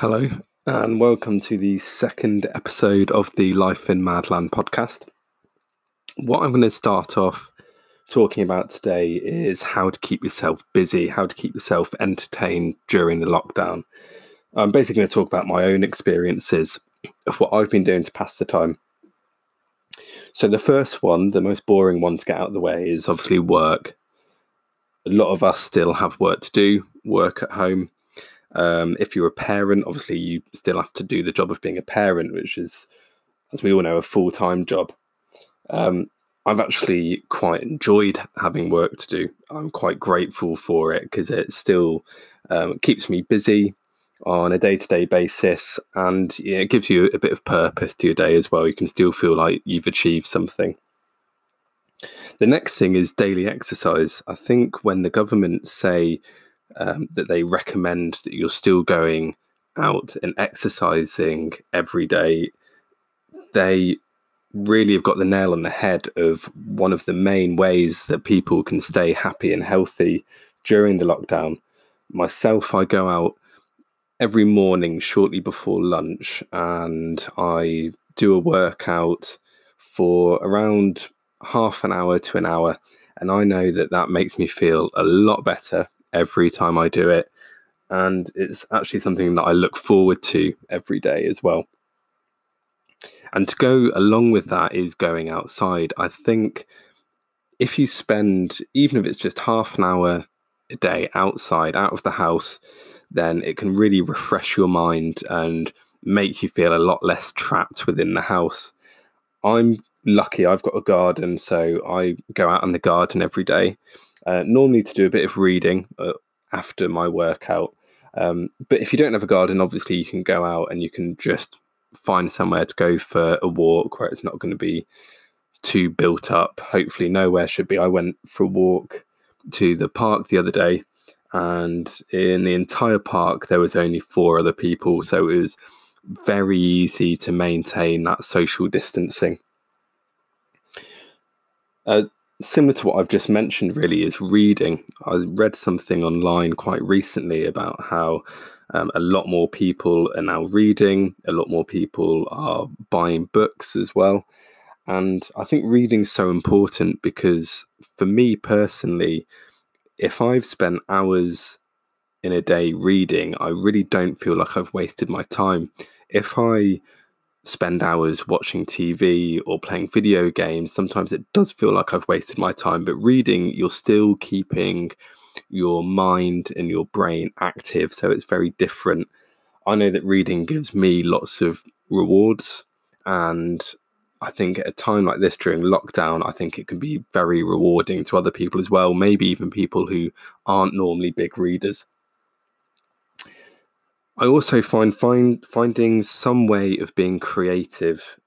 Hello, and welcome to the second episode of the Life in Madland podcast. What I'm going to start off talking about today is how to keep yourself busy, how to keep yourself entertained during the lockdown. I'm basically going to talk about my own experiences of what I've been doing to pass the time. So, the first one, the most boring one to get out of the way, is obviously work. A lot of us still have work to do, work at home um, if you're a parent, obviously you still have to do the job of being a parent, which is, as we all know, a full time job. Um, I've actually quite enjoyed having work to do. I'm quite grateful for it because it still um, keeps me busy on a day to day basis and you know, it gives you a bit of purpose to your day as well. You can still feel like you've achieved something. The next thing is daily exercise. I think when the government say um, that they recommend that you're still going out and exercising every day, they really have got the nail on the head of one of the main ways that people can stay happy and healthy during the lockdown. Myself, I go out every morning shortly before lunch and I do a workout for around half an hour to an hour. And I know that that makes me feel a lot better every time I do it. And it's actually something that I look forward to every day as well. And to go along with that is going outside. I think if you spend, even if it's just half an hour a day outside, out of the house, then it can really refresh your mind and make you feel a lot less trapped within the house. I'm lucky, I've got a garden, so I go out in the garden every day uh, normally to do a bit of reading uh, after my workout. Um, but if you don't have a garden, obviously you can go out and you can just find somewhere to go for a walk where it's not going to be too built up. Hopefully, nowhere should be. I went for a walk to the park the other day, and in the entire park, there was only four other people. So it was very easy to maintain that social distancing. Uh, similar to what I've just mentioned, really, is reading. I read something online quite recently about how um, a lot more people are now reading, a lot more people are buying books as well. And I think reading's so important because for me personally, if I've spent hours in a day reading, I really don't feel like I've wasted my time. If I spend hours watching TV or playing video games, sometimes it does feel like I've wasted my time. But reading, you're still keeping your mind and your brain active. So it's very different. I know that reading gives me lots of rewards. And I think at a time like this during lockdown, I think it can be very rewarding to other people as well, maybe even people who aren't normally big readers. I also find find finding some way of being creative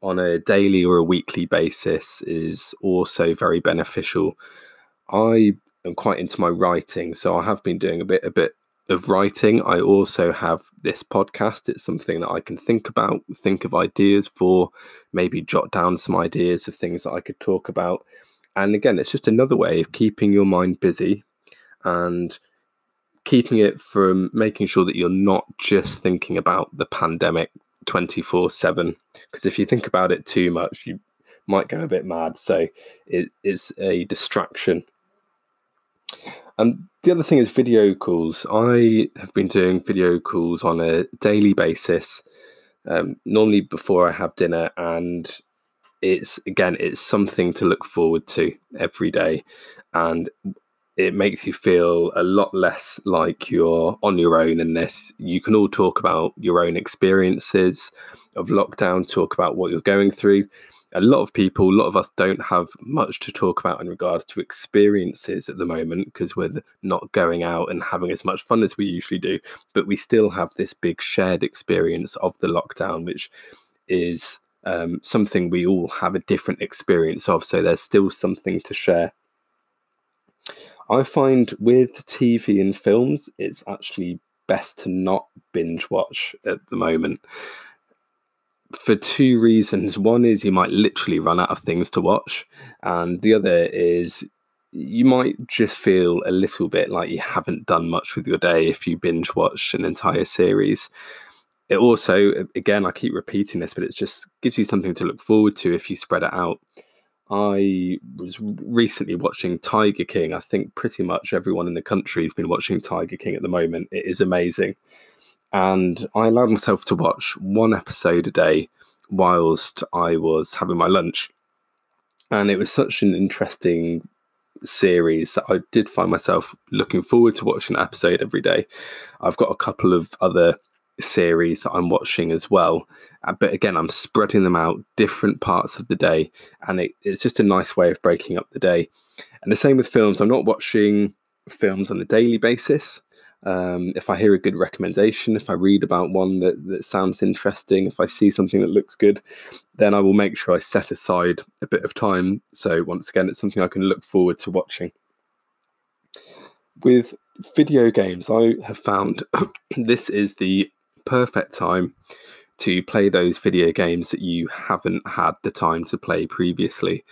on a daily or a weekly basis is also very beneficial. I am quite into my writing, so I have been doing a bit a bit of writing. I also have this podcast. It's something that I can think about, think of ideas for, maybe jot down some ideas of things that I could talk about. And again, it's just another way of keeping your mind busy and keeping it from making sure that you're not just thinking about the pandemic 24 7 because if you think about it too much you might go a bit mad. So it is a distraction. And the other thing is video calls. I have been doing video calls on a daily basis um, normally before i have dinner and it's again it's something to look forward to every day. And it makes you feel a lot less like you're on your own in this. You can all talk about your own experiences of lockdown, talk about what you're going through. A lot of people, a lot of us don't have much to talk about in regards to experiences at the moment because we're not going out and having as much fun as we usually do. But we still have this big shared experience of the lockdown, which is um, something we all have a different experience of. So there's still something to share. I find with TV and films, it's actually best to not binge watch at the moment for two reasons. One is you might literally run out of things to watch, and the other is you might just feel a little bit like you haven't done much with your day if you binge watch an entire series. It also, again, I keep repeating this, but it just gives you something to look forward to if you spread it out. I was recently watching Tiger King. I think pretty much everyone in the country has been watching Tiger King at the moment. It is amazing. And I allowed myself to watch one episode a day whilst I was having my lunch. And it was such an interesting series that I did find myself looking forward to watching an episode every day. I've got a couple of other series that I'm watching as well. Uh, but again, I'm spreading them out different parts of the day, and it, it's just a nice way of breaking up the day. And the same with films. I'm not watching films on a daily basis. Um, if I hear a good recommendation, if I read about one that, that sounds interesting, if I see something that looks good, then I will make sure I set aside a bit of time. So, once again, it's something I can look forward to watching. With video games, I have found this is the perfect time to play those video games that you haven't had the time to play previously.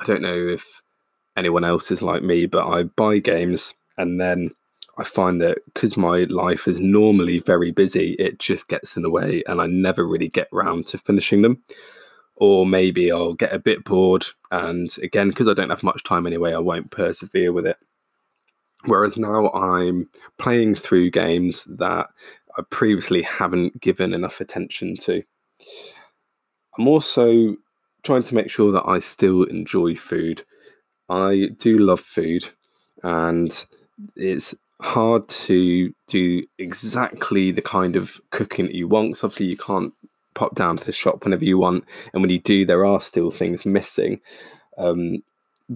I don't know if anyone else is like me, but I buy games and then I find that because my life is normally very busy, it just gets in the way and I never really get round to finishing them. Or maybe I'll get a bit bored, and again, because I don't have much time anyway, I won't persevere with it. Whereas now I'm playing through games that I previously haven't given enough attention to. I'm also trying to make sure that I still enjoy food. I do love food, and it's hard to do exactly the kind of cooking that you want. Because obviously, you can't pop down to the shop whenever you want, and when you do, there are still things missing. Um,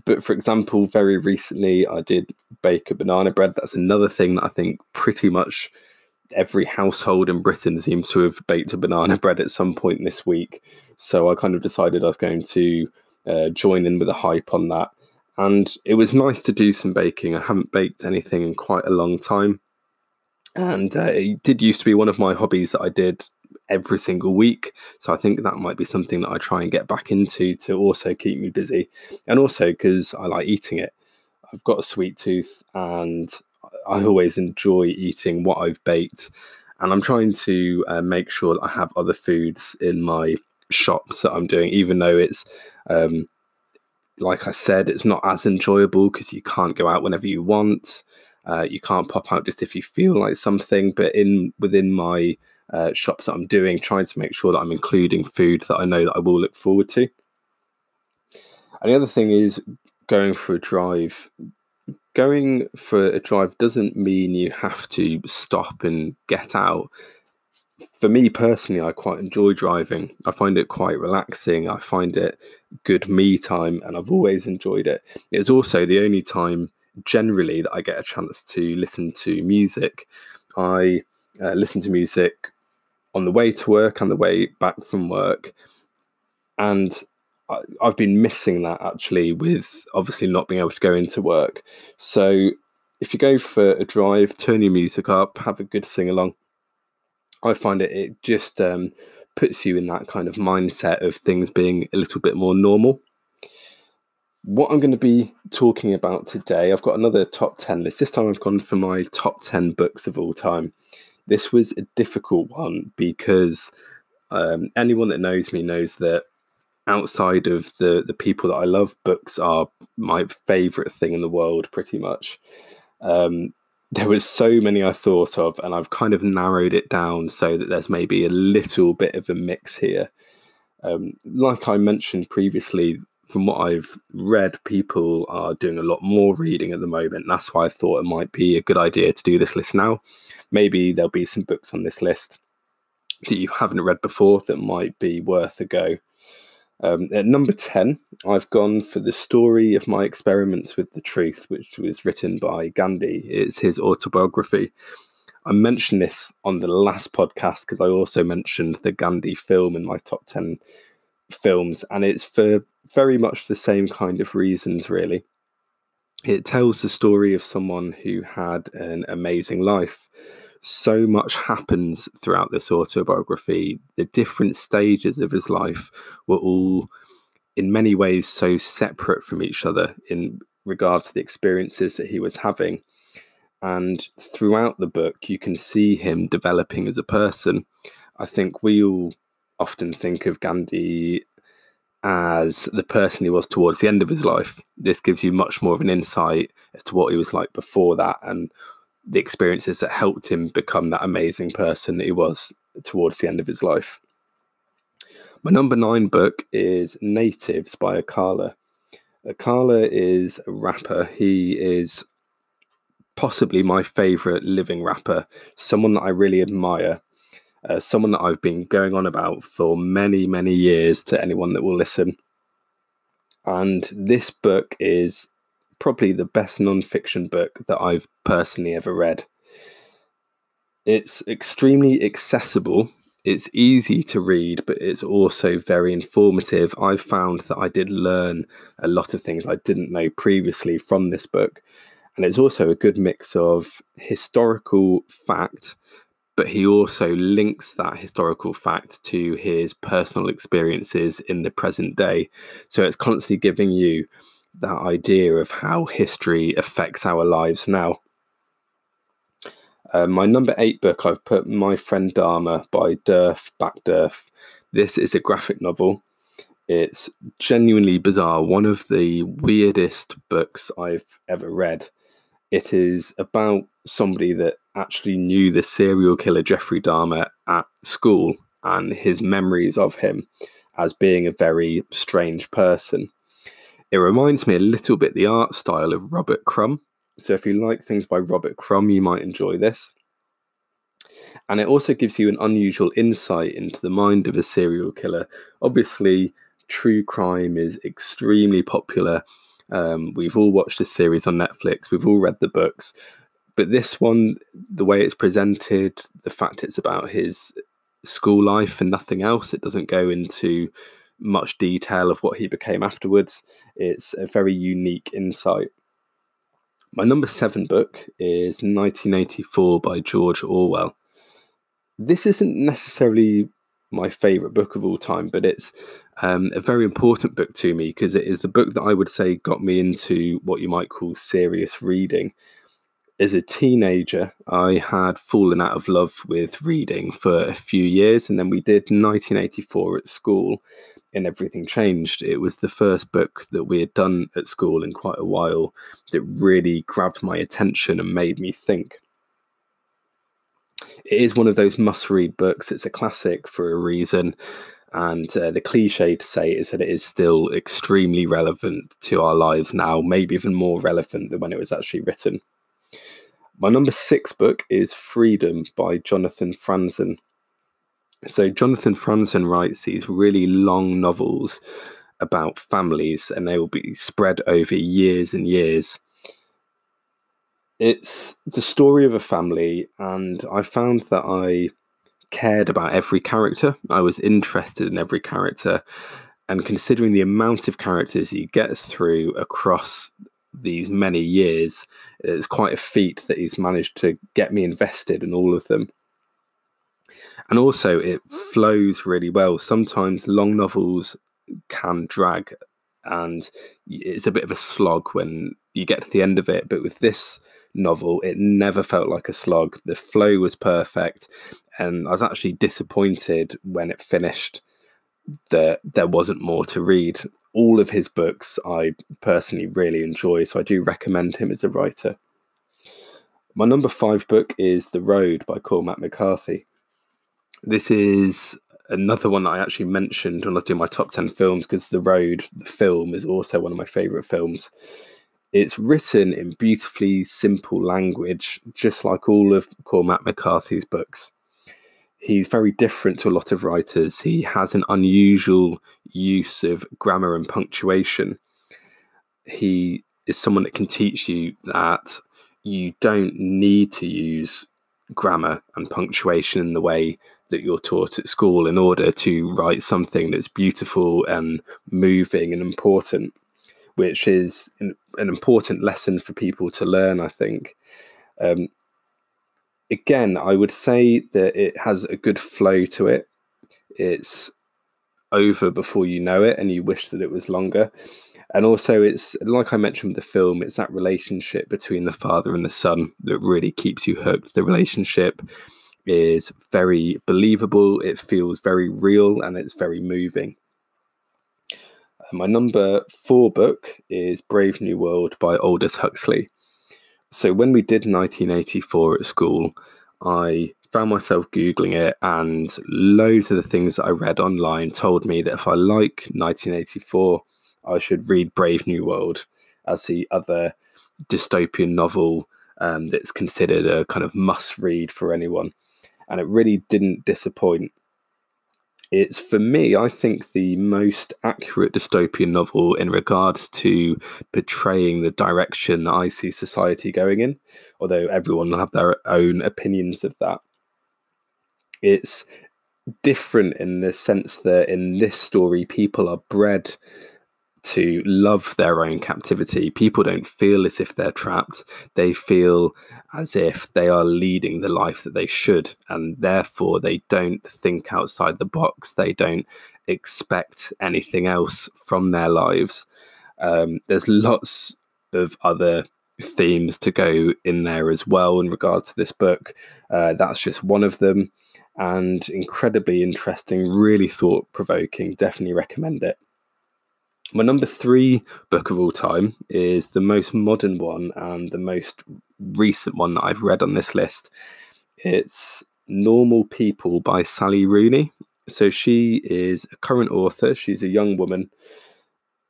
but for example, very recently I did bake a banana bread. That's another thing that I think pretty much every household in Britain seems to have baked a banana bread at some point this week. So I kind of decided I was going to uh, join in with a hype on that. And it was nice to do some baking. I haven't baked anything in quite a long time. And uh, it did used to be one of my hobbies that I did every single week. So I think that might be something that I try and get back into to also keep me busy. And also because I like eating it. I've got a sweet tooth and I always enjoy eating what I've baked, and I'm trying to uh, make sure that I have other foods in my shops that I'm doing, even though it's um, like I said, it's not as enjoyable because you can't go out whenever you want. Uh, you can't pop out just if you feel like something. But in within my uh, shops that I'm doing, trying to make sure that I'm including food that I know that I will look forward to. And the other thing is going for a drive going for a drive doesn't mean you have to stop and get out. For me personally, I quite enjoy driving. I find it quite relaxing. I find it good me time, and I've always enjoyed it. It's also the only time generally that I get a chance to listen to music. I uh, listen to music on the way to work and the way back from work. And I, I've been missing that actually with obviously not being able to go into work. So if you go for a drive, turn your music up, have a good sing along. I find it it just um, puts you in that kind of mindset of things being a little bit more normal. What I'm going to be talking about today, I've got another top 10 list. This time I've gone for my top 10 books of all time. This was a difficult one because um, anyone that knows me knows that outside of the the people that I love, books are my favorite thing in the world, pretty much. Um, there was so many I thought of, and I've kind of narrowed it down so that there's maybe a little bit of a mix here. Um, like I mentioned previously, from what I've read, people are doing a lot more reading at the moment. That's why I thought it might be a good idea to do this list now. Maybe there'll be some books on this list that you haven't read before that might be worth a go. Um, at number 10, I've gone for the story of my experiments with the truth, which was written by Gandhi. It's his autobiography. I mentioned this on the last podcast because I also mentioned the Gandhi film in my top 10 films, and it's for very much the same kind of reasons, really. It tells the story of someone who had an amazing life so much happens throughout this autobiography. The different stages of his life were all, in many ways, so separate from each other in regards to the experiences that he was having. And throughout the book, you can see him developing as a person. I think we all often think of Gandhi as the person he was towards the end of his life. This gives you much more of an insight as to what he was like before that and the experiences that helped him become that amazing person that he was towards the end of his life. My number nine book is Natives by Akala. Akala is a rapper. He is possibly my favorite living rapper, someone that I really admire uh, someone that I've been going on about for many, many years to anyone that will listen. And this book is probably the best non-fiction book that I've personally ever read. It's extremely accessible. It's easy to read, but it's also very informative. I found that I did learn a lot of things I didn't know previously from this book. And it's also a good mix of historical fact but he also links that historical fact to his personal experiences in the present day. So it's constantly giving you that idea of how history affects our lives now. Uh, my number eight book, I've put My Friend Dahmer by Derf Backderf. This is a graphic novel. It's genuinely bizarre, one of the weirdest books I've ever read. It is about somebody that actually knew the serial killer Jeffrey Dahmer at school and his memories of him as being a very strange person. It reminds me a little bit the art style of Robert Crumb. So if you like things by Robert Crumb, you might enjoy this. And it also gives you an unusual insight into the mind of a serial killer. Obviously, true crime is extremely popular um, we've all watched the series on Netflix. We've all read the books, but this one, the way it's presented, the fact it's about his school life and nothing else, it doesn't go into much detail of what he became afterwards. It's a very unique insight. My number seven book is 1984 by George Orwell. This isn't necessarily my favorite book of all time, but it's um, a very important book to me because it is the book that I would say got me into what you might call serious reading. As a teenager, I had fallen out of love with reading for a few years, and then we did 1984 at school, and everything changed. It was the first book that we had done at school in quite a while that really grabbed my attention and made me think it is one of those must read books. It's a classic for a reason. And uh, the cliche to say is that it is still extremely relevant to our lives now, maybe even more relevant than when it was actually written. My number six book is Freedom by Jonathan Franzen. So, Jonathan Franzen writes these really long novels about families, and they will be spread over years and years it's the story of a family, and I found that I cared about every character. I was interested in every character, and considering the amount of characters he gets through across these many years, it's quite a feat that he's managed to get me invested in all of them. And also, it flows really well. Sometimes long novels can drag, and it's a bit of a slog when you get to the end of it. But with this novel. It never felt like a slog. The flow was perfect, and I was actually disappointed when it finished that there wasn't more to read. All of his books I personally really enjoy, so I do recommend him as a writer. My number five book is The Road by Cormac McCarthy. This is another one that I actually mentioned when I was doing my top 10 films because The Road, the film, is also one of my favourite films it's written in beautifully simple language, just like all of Cormac McCarthy's books. He's very different to a lot of writers. He has an unusual use of grammar and punctuation. He is someone that can teach you that you don't need to use grammar and punctuation in the way that you're taught at school in order to write something that's beautiful and moving and important which is an, an important lesson for people to learn, I think. Um, again, I would say that it has a good flow to it. It's over before you know it, and you wish that it was longer. and also it's like I mentioned with the film, it's that relationship between the father and the son that really keeps you hooked. The relationship is very believable, it feels very real, and it's very moving. Uh, my number four book is Brave New World by Aldous Huxley. So when we did 1984 at school, I found myself Googling it, and loads of the things that I read online told me that if I like 1984, I should read Brave New World as the other dystopian novel um, that's considered a kind of must read for anyone. And it really didn't disappoint. It's for me, I think, the most accurate dystopian novel in regards to portraying the direction that I see society going in, although everyone will have their own opinions of that. It's different in the sense that in this story, people are bred to love their own captivity. People don't feel as if they're trapped. They feel as if they are leading the life that they should. And therefore, they don't think outside the box. They don't expect anything else from their lives. Um, there's lots of other themes to go in there as well in regards to this book. Uh, that's just one of them. And incredibly interesting, really thought provoking. Definitely recommend it. My number three book of all time is the most modern one and the most recent one that I've read on this list. It's Normal People by Sally Rooney. So she is a current author, she's a young woman,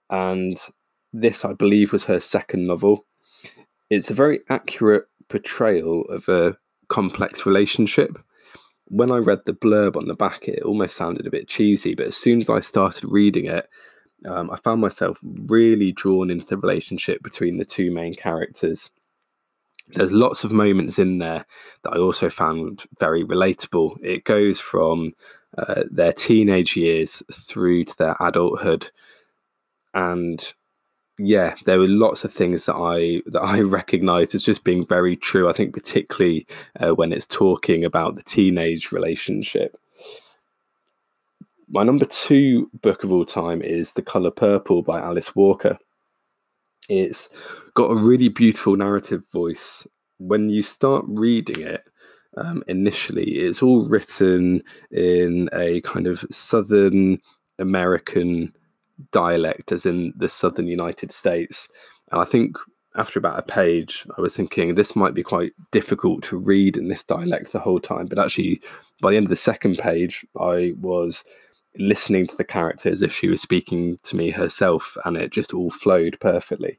and this, I believe, was her second novel. It's a very accurate portrayal of a complex relationship. When I read the blurb on the back, it almost sounded a bit cheesy, but as soon as I started reading it, um, I found myself really drawn into the relationship between the two main characters. There's lots of moments in there that I also found very relatable. It goes from uh, their teenage years through to their adulthood, and yeah, there were lots of things that I that I recognised as just being very true. I think particularly uh, when it's talking about the teenage relationship my number two book of all time is The Color Purple by Alice Walker. It's got a really beautiful narrative voice. When you start reading it, um, initially, it's all written in a kind of Southern American dialect, as in the Southern United States. And I think after about a page, I was thinking this might be quite difficult to read in this dialect the whole time. But actually, by the end of the second page, I was listening to the character as if she was speaking to me herself, and it just all flowed perfectly.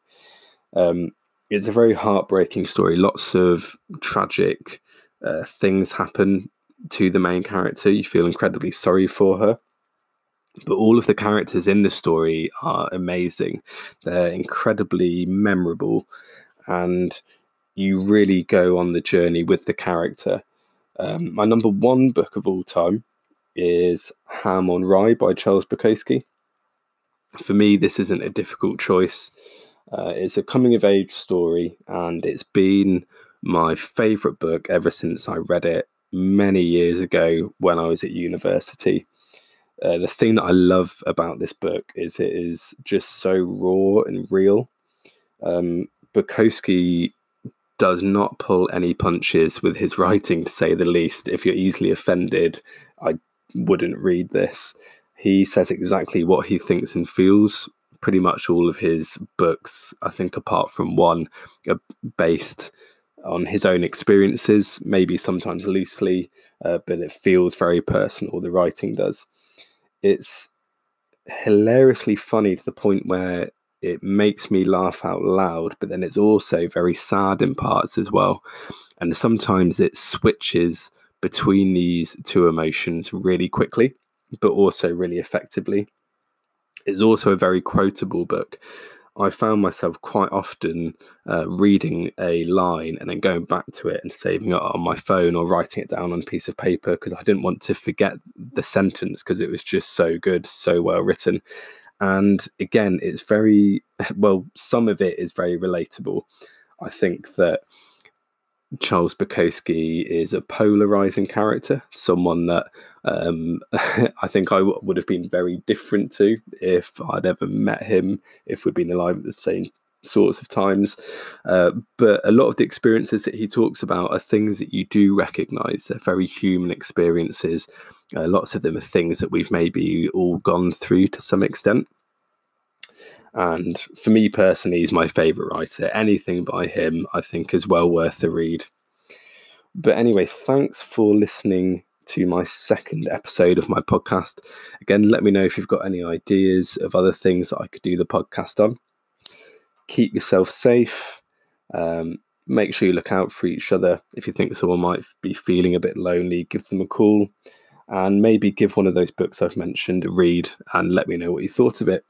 Um, it's a very heartbreaking story. Lots of tragic uh, things happen to the main character. You feel incredibly sorry for her. But all of the characters in the story are amazing. They're incredibly memorable, and you really go on the journey with the character. Um, my number one book of all time is Ham on Rye by Charles Bukowski. For me, this isn't a difficult choice. Uh, it's a coming of age story, and it's been my favourite book ever since I read it many years ago when I was at university. Uh, the thing that I love about this book is it is just so raw and real. Um, Bukowski does not pull any punches with his writing, to say the least. If you're easily offended, I wouldn't read this. He says exactly what he thinks and feels. Pretty much all of his books, I think, apart from one, are based on his own experiences, maybe sometimes loosely, uh, but it feels very personal. The writing does. It's hilariously funny to the point where it makes me laugh out loud, but then it's also very sad in parts as well. And sometimes it switches between these two emotions really quickly, but also really effectively. It's also a very quotable book. I found myself quite often uh, reading a line and then going back to it and saving it on my phone or writing it down on a piece of paper because I didn't want to forget the sentence because it was just so good, so well written. And again, it's very well, some of it is very relatable. I think that Charles Bukowski is a polarizing character, someone that um, I think I w- would have been very different to if I'd ever met him, if we'd been alive at the same sorts of times. Uh, but a lot of the experiences that he talks about are things that you do recognize. They're very human experiences. Uh, lots of them are things that we've maybe all gone through to some extent. And for me personally, he's my favourite writer. Anything by him, I think, is well worth the read. But anyway, thanks for listening to my second episode of my podcast. Again, let me know if you've got any ideas of other things that I could do the podcast on. Keep yourself safe. Um, make sure you look out for each other. If you think someone might be feeling a bit lonely, give them a call and maybe give one of those books I've mentioned a read and let me know what you thought of it.